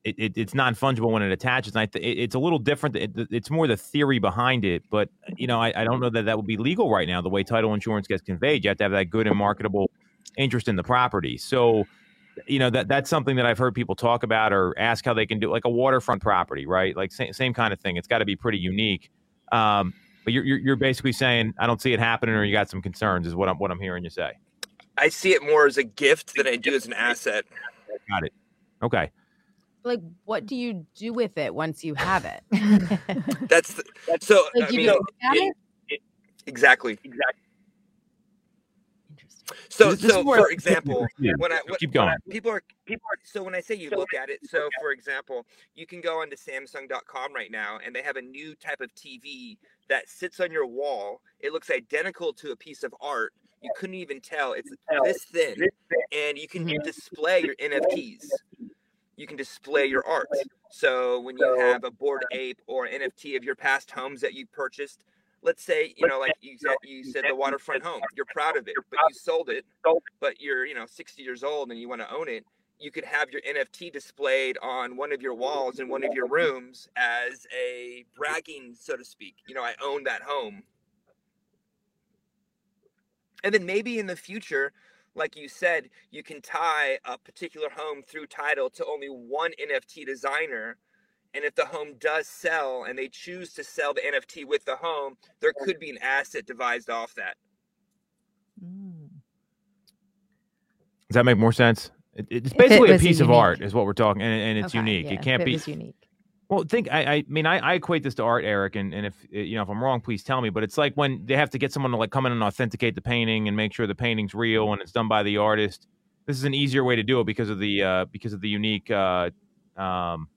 it, it, it's non fungible when it attaches. And th- it's a little different. It, it's more the theory behind it, but you know I, I don't know that that would be legal right now. The way title insurance gets conveyed, you have to have that good and marketable interest in the property. So you know that that's something that I've heard people talk about or ask how they can do, like a waterfront property, right? Like same kind of thing. It's got to be pretty unique. Um, but you're, you're you're basically saying I don't see it happening, or you got some concerns, is what I'm what I'm hearing you say. I see it more as a gift than I do as an asset. Got it. Okay. Like, what do you do with it once you have it? That's the, so. Like, I you mean, look it- it? exactly. Exactly. So, This- this so is where for example, Yeah, when I when, keep when I- going. people are people are so when I say you look at it, so for example, you can go onto Samsung.com right now, and they have a new type of TV that sits on your wall. It looks identical to a piece of art. You couldn't even tell it's this thin, and you can display your NFTs. You can display your art. So when you have a Bored Ape or NFT of your past homes that you purchased, let's say you know like you said you said the waterfront home you're proud of it but you sold it but you're you know 60 years old and you want to own it you could have your nft displayed on one of your walls in one of your rooms as a bragging so to speak you know i own that home. And then maybe in the future like you said you can tie a particular home through title to only one nft designer and if the home does sell and they choose to sell the NFT with the home, there could be an asset devised off that. Does that make more sense? It, it's If it basically a was piece of art, is what we're talking, and, and it's Okay, unique. yeah, it can't it be was unique. Well, think I, I mean I, I equate this to art, Eric, and, and if you know if I'm wrong, please tell me. But it's like when they have to get someone to like come in and authenticate the painting and make sure the painting's real and it's done by the artist. This is an easier way to do it because of the uh, because of the unique uh, um,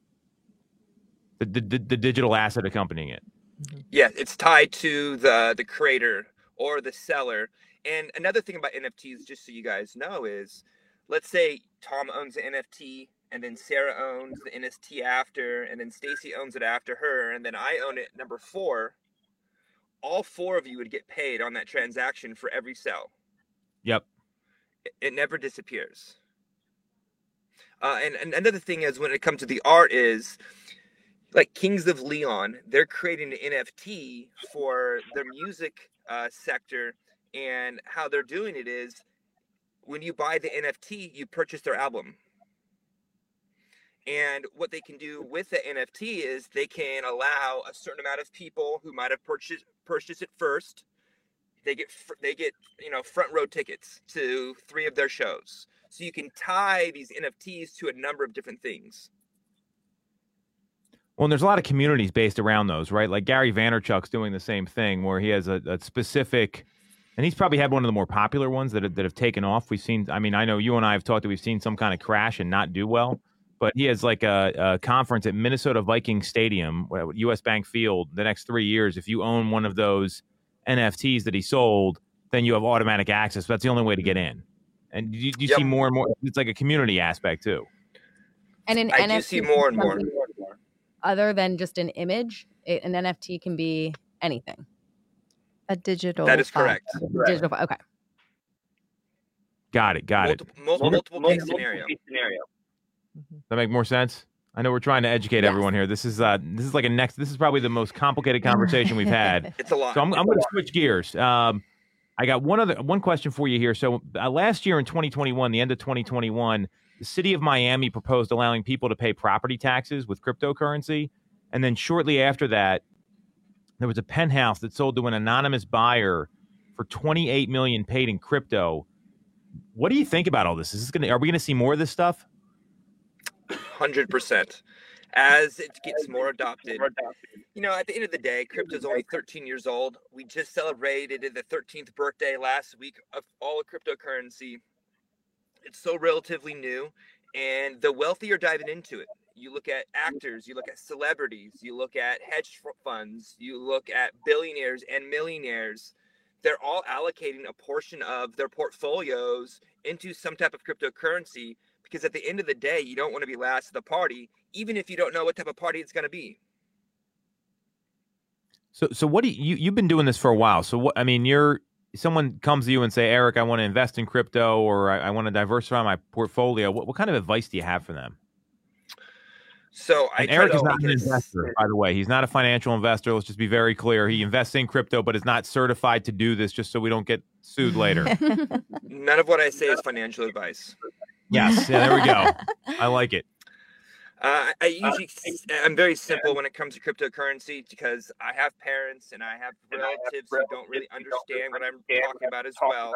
the, the the the digital asset accompanying it. Yeah, it's tied to the the creator or the seller. And another thing about NFTs, just so you guys know, is let's say Tom owns the NFT and then Sarah owns the NFT after, and then Stacy owns it after her, and then I own it number four. All four of you would get paid on that transaction for every sell. Yep. It, it never disappears. Uh, and, and another thing is when it comes to the art is like Kings of Leon, they're creating an NFT for their music uh, sector, and how they're doing it is when you buy the NFT, you purchase their album. And what they can do with the NFT is they can allow a certain amount of people who might have purchased purchased it first. They get they get you know front row tickets to three of their shows. So you can tie these NFTs to a number of different things. Well, and there's a lot of communities based around those, right? Like Gary Vaynerchuk's doing the same thing, where he has a, a specific and he's probably had one of the more popular ones that have, that have taken off. We've seen. I mean, I know you and I have talked that we've seen some kind of crash and not do well. But he has like a, a conference at Minnesota Viking Stadium, uh, U.S. Bank Field, the next three years. If you own one of those NFTs that he sold, then you have automatic access. That's the only way to get in. And you, you Yep. see more and more. It's like a community aspect too. And an I NFT do see more and more. Something Other than just an image, it, an NFT can be anything. A digital. That is file. correct. Digital. Okay. Got it. Got it. Multiple, multiple, case scenario. scenario. Mhm. That make more sense? I know we're trying to educate Yes. everyone here. This is uh this is like a next. This is probably the most complicated conversation we've had. It's a lot. So I'm, I'm going to switch gears. Um, I got one other one question for you here. So uh, last year in 2021, the end of 2021, the city of Miami proposed allowing people to pay property taxes with cryptocurrency, and then shortly after that, there was a penthouse that sold to an anonymous buyer for 28 million paid in crypto. What do you think about all this? Is this going to are we going to see more of this stuff? Hundred percent. As it gets more adopted, you know, at the end of the day, crypto is only 13 years old. We just celebrated the 13th birthday last week of all cryptocurrency. It's so relatively new, and the wealthy are diving into it. You look at actors, you look at celebrities, you look at hedge funds, you look at billionaires and millionaires. They're all allocating a portion of their portfolios into some type of cryptocurrency because at the end of the day, you don't want to be last at the party, even if you don't know what type of party it's going to be. So, so what do you, you you've been doing this for a while? So, what I mean, you're someone comes to you and say, Eric, I want to invest in crypto or I, I want to diversify my portfolio. What, what kind of advice do you have for them? So I And Eric is not an a- investor, by the way. He's not a financial investor. Let's just be very clear. He invests in crypto, but is not certified to do this. Just so we don't get sued later. None of what I say is financial advice. yes, yeah, there we go. I like it. Uh, I usually I'm very simple when it comes to cryptocurrency because I have parents and I have relatives who don't really understand what I'm talking about as well.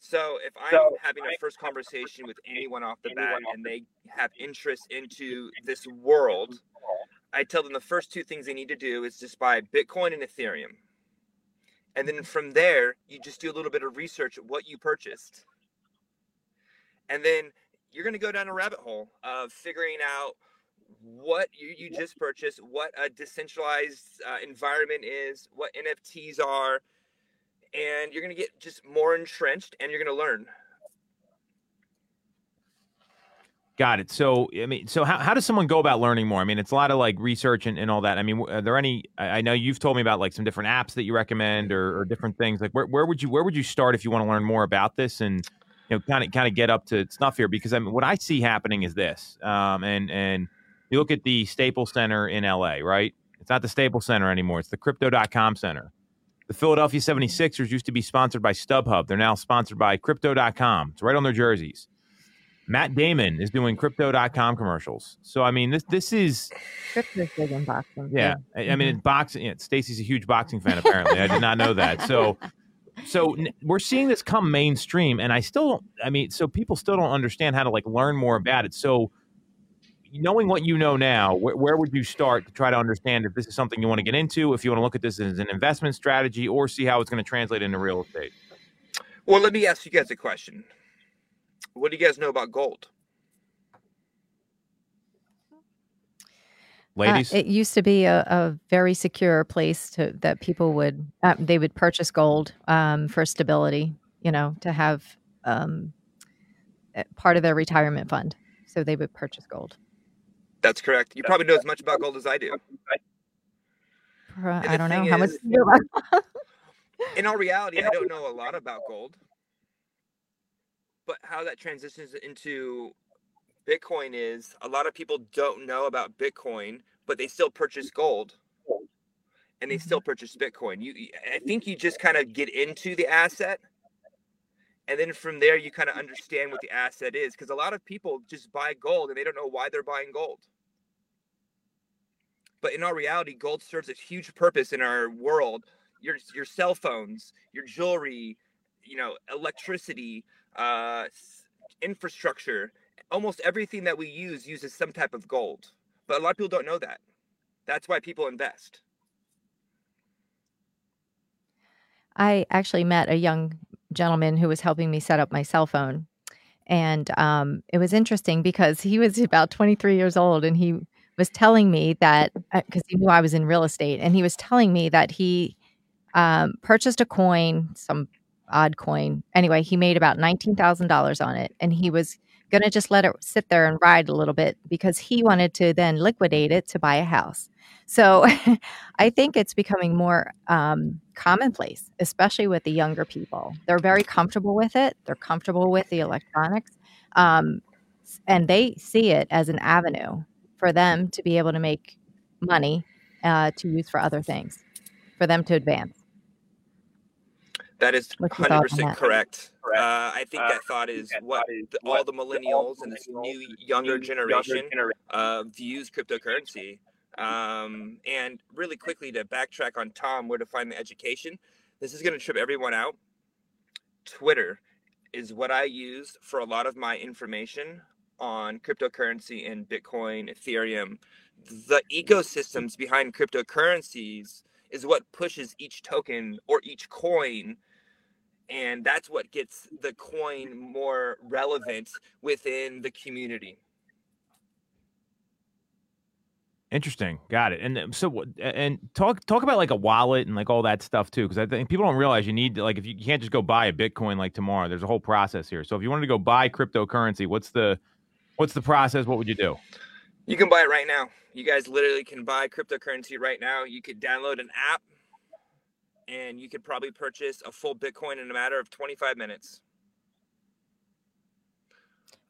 So if I'm having a first conversation with anyone off the bat and they have interest into this world, I tell them the first two things they need to do is just buy Bitcoin and Ethereum. And then from there, you just do a little bit of research at what you purchased. And then you're going to go down a rabbit hole of figuring out what you, you just purchased, what a decentralized uh, environment is, what NFTs are, and you're going to get just more entrenched and you're going to learn. Got it. So, I mean, so how, how does someone go about learning more? I mean, it's a lot of like research and, and all that. I mean, are there any? I I know you've told me about like some different apps that you recommend or, or different things. Like, where, where would you where would you start if you want to learn more about this and you know kind of kind of get up to snuff here? Because I mean, what I see happening is this, um, and and you look at the Staples Center in L.A. Right? It's not the Staples Center anymore. It's the Crypto.com Center. The Philadelphia 76ers used to be sponsored by StubHub. They're now sponsored by Crypto.com. It's right on their jerseys. Matt Damon is doing crypto.com commercials. So I mean this this is Crypto's big in boxing. yeah. too. I, I mean it's boxing yeah, Stacy's a huge boxing fan apparently. I did not know that. So so we're seeing this come mainstream and I still don't I mean so people still don't understand how to like learn more about it. So knowing what you know now, wh- where would you start to try to understand if this is something you want to get into, if you want to look at this as an investment strategy or see how it's going to translate into real estate? Well, let me ask you guys a question. What do you guys know about gold? Ladies, Uh, it used to be a, a very secure place to that people would uh, they would purchase gold um, for stability. You know, to have um, uh, part of their retirement fund. So they would purchase gold. That's correct. You probably know as much about gold as I do. I don't know thing how much. is- to about- In all reality, I don't know a lot about gold. But how that transitions into Bitcoin is a lot of people don't know about Bitcoin, but they still purchase gold and they still purchase Bitcoin. You, I think you just kind of get into the asset, and then from there you kind of understand what the asset is. Because a lot of people just buy gold and they don't know why they're buying gold. But in our reality, gold serves a huge purpose in our world. Your your cell phones, your jewelry, you know, electricity, uh, infrastructure, almost everything that we use uses some type of gold. But a lot of people don't know that. That's why people invest. I actually met a young gentleman who was helping me set up my cell phone. And um, it was interesting because he was about 23 years old and he was telling me that because uh, he knew I was in real estate, and he was telling me that he um, purchased a coin, some odd coin. Anyway, he made about $19,000 on it and he was going to just let it sit there and ride a little bit because he wanted to then liquidate it to buy a house. So I think it's becoming more um, commonplace, especially with the younger people. They're very comfortable with it, they're comfortable with the electronics, um, and they see it as an avenue for them to be able to make money uh, to use for other things, for them to advance. That is 100% correct. Uh, I think that thought is what the, all the millennials and this new younger generation uh, views cryptocurrency. Um, and really quickly to backtrack on Tom, where to find the education. This is going to trip everyone out. Twitter is what I use for a lot of my information on cryptocurrency and Bitcoin, Ethereum. The ecosystems behind cryptocurrencies is what pushes each token or each coin and that's what gets the coin more relevant within the community Interesting, got it. And um, so, and talk talk about like a wallet and like all that stuff too, because I think people don't realize you need to, like if you, you can't just go buy a Bitcoin like tomorrow. There's a whole process here. So if you wanted to go buy cryptocurrency, what's the what's the process? What would you do? You can buy it right now. You guys literally can buy cryptocurrency right now. You could download an app and you could probably purchase a full Bitcoin in a matter of 25 minutes.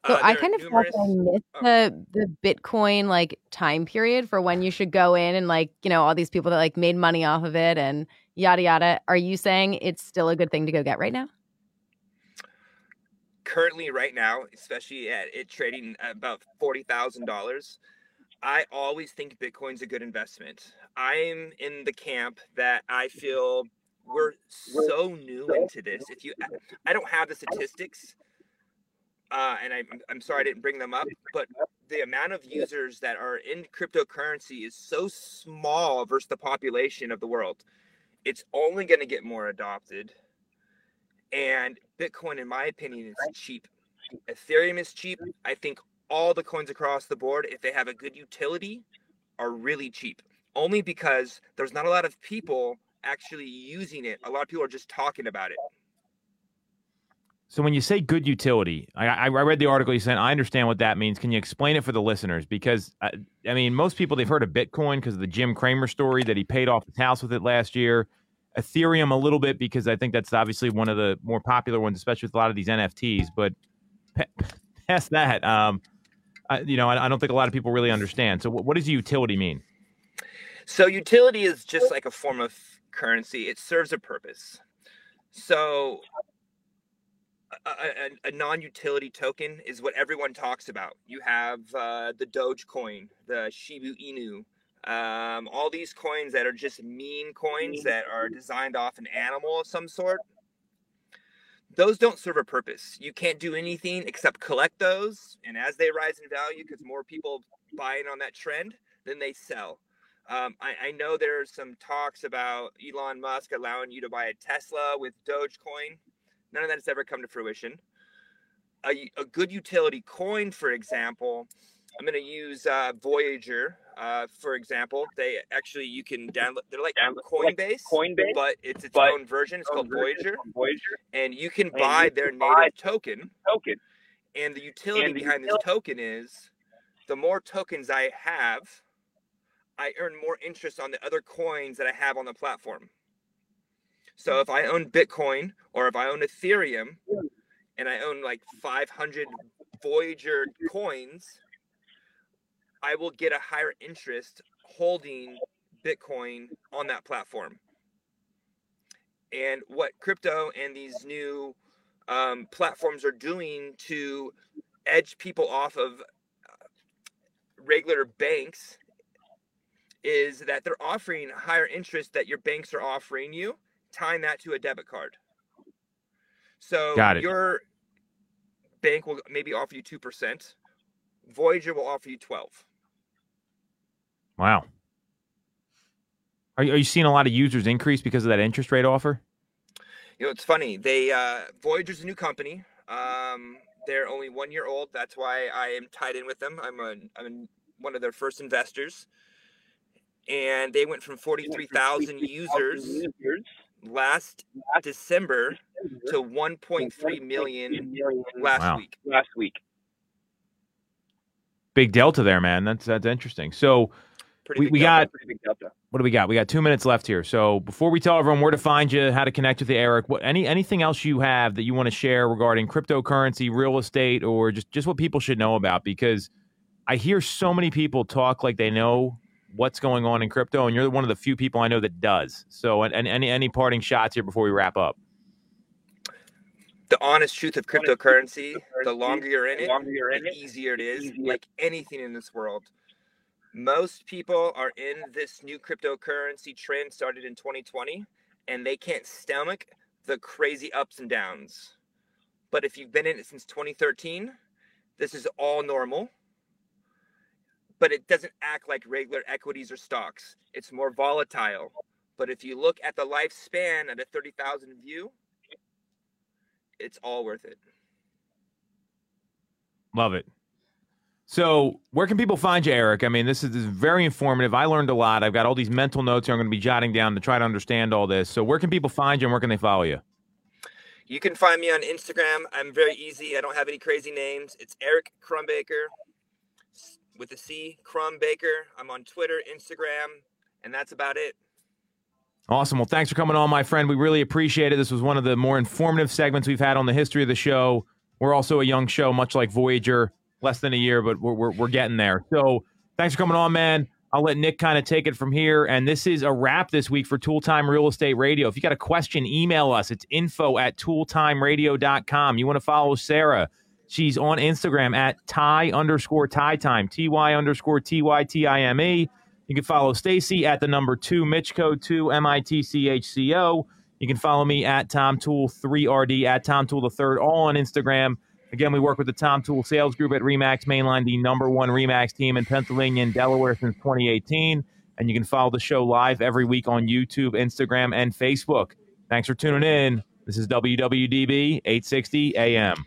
So uh, I kind of numerous... I missed oh. the the Bitcoin like time period for when you should go in and like you know all these people that like made money off of it and yada yada. Are you saying it's still a good thing to go get right now? Currently, right now, especially at it trading about forty thousand dollars, I always think Bitcoin's a good investment. I'm in the camp that I feel we're so new into this. If you, I don't have the statistics, uh, and I'm, I'm sorry I didn't bring them up, but the amount of users that are in cryptocurrency is so small versus the population of the world. It's only going to get more adopted. And Bitcoin, in my opinion, is cheap. Ethereum is cheap. I think all the coins across the board, if they have a good utility, are really cheap. Only because there's not a lot of people actually using it. A lot of people are just talking about it. So when you say good utility, I, I read the article you sent. I understand what that means. Can you explain it for the listeners? Because I, uh, I mean, most people they've heard of Bitcoin because of the Jim Cramer story that he paid off his house with it last year. Ethereum a little bit because I think that's obviously one of the more popular ones, especially with a lot of these NFTs. But past that, um, You know, I, I, don't think a lot of people really understand. So what, what does utility mean? So utility is just like a form of currency. It serves a purpose. So a, a, a, non-utility token is what everyone talks about. You have uh, the Dogecoin, the Shiba Inu, um, all these coins that are just meme coins that are designed off an animal of some sort. Those don't serve a purpose. You can't do anything except collect those, and as they rise in value, because more people buy in on that trend, then they sell. Um, I, I know there's some talks about Elon Musk allowing you to buy a Tesla with Dogecoin. None of that has ever come to fruition. A, a good utility coin, for example, I'm going to use uh, Voyager, uh, for example. They actually you can download. They're like Coinbase, Coinbase, but it's its but own version. It's called Voyager. Voyager, and you can buy you their can native buy token. Token. And the utility and the behind utility. this token is, the more tokens I have, I earn more interest on the other coins that I have on the platform. So if I own Bitcoin or if I own Ethereum and I own like 500 Voyager coins, I will get a higher interest holding Bitcoin on that platform. And what crypto and these new um, platforms are doing to edge people off of uh, regular banks is that they're offering higher interest that your banks are offering you tying that to a debit card. So your bank will maybe offer you 2%. Voyager will offer you 12. Wow. Are you, are you seeing a lot of users increase because of that interest rate offer? You know, it's funny. They uh, Voyager's a new company. Um, they're only one year old. That's why I am tied in with them. I'm a I'm one of their first investors, and they went from forty three thousand users last December to one point three million last Wow. week. Last week. Big delta there, man. That's that's interesting. So Pretty we, big we delta. got Pretty big delta. what do we got? We got two minutes left here. So before we tell everyone where to find you, how to connect with you, Eric, what any anything else you have that you want to share regarding cryptocurrency, real estate, or just just what people should know about? Because I hear so many people talk like they know what's going on in crypto, and you're one of the few people I know that does. So, and, and any any parting shots here before we wrap up? the honest truth of cryptocurrency, the longer you're in the it, longer you're in the it, easier it is. easier. Like anything in this world. Most people are in this new cryptocurrency trend started in 2020 and they can't stomach the crazy ups and downs. But if you've been in it since 2013, this is all normal. But it doesn't act like regular equities or stocks. It's more volatile. But if you look at the lifespan at a 30,000 view, it's all worth it. Love it. So, where can people find you, Eric? I mean, this is, this is very informative. I learned a lot. I've got all these mental notes here I'm going to be jotting down to try to understand all this. So, where can people find you and where can they follow you? You can find me on Instagram. I'm very easy. I don't have any crazy names. It's Eric Crumbaker with a C, Crumbaker. I'm on Twitter, Instagram, and that's about it. Awesome. Well, thanks for coming on, my friend. We really appreciate it. This was one of the more informative segments we've had on the history of the show. We're also a young show, much like Voyager, less than a year, but we're, we're, we're getting there. So, thanks for coming on, man. I'll let Nick kind of take it from here. And this is a wrap this week for Tool Time Real Estate Radio. If you got a question, email us. It's info at tooltimeradio.com. You want to follow Sarah? She's on Instagram at Ty underscore Ty Time, T Y underscore T Y T I M E. You can follow Stacy at the number two, Mitchco two, M I T C H C O. You can follow me at Tom Toole 3RD, at Tom Toole the third, all on Instagram. Again, we work with the Tom Toole Sales Group at Remax Mainline, the number one Remax team in Pennsylvania and Delaware since 2018. And you can follow the show live every week on YouTube, Instagram, and Facebook. Thanks for tuning in. This is WWDB 860 AM.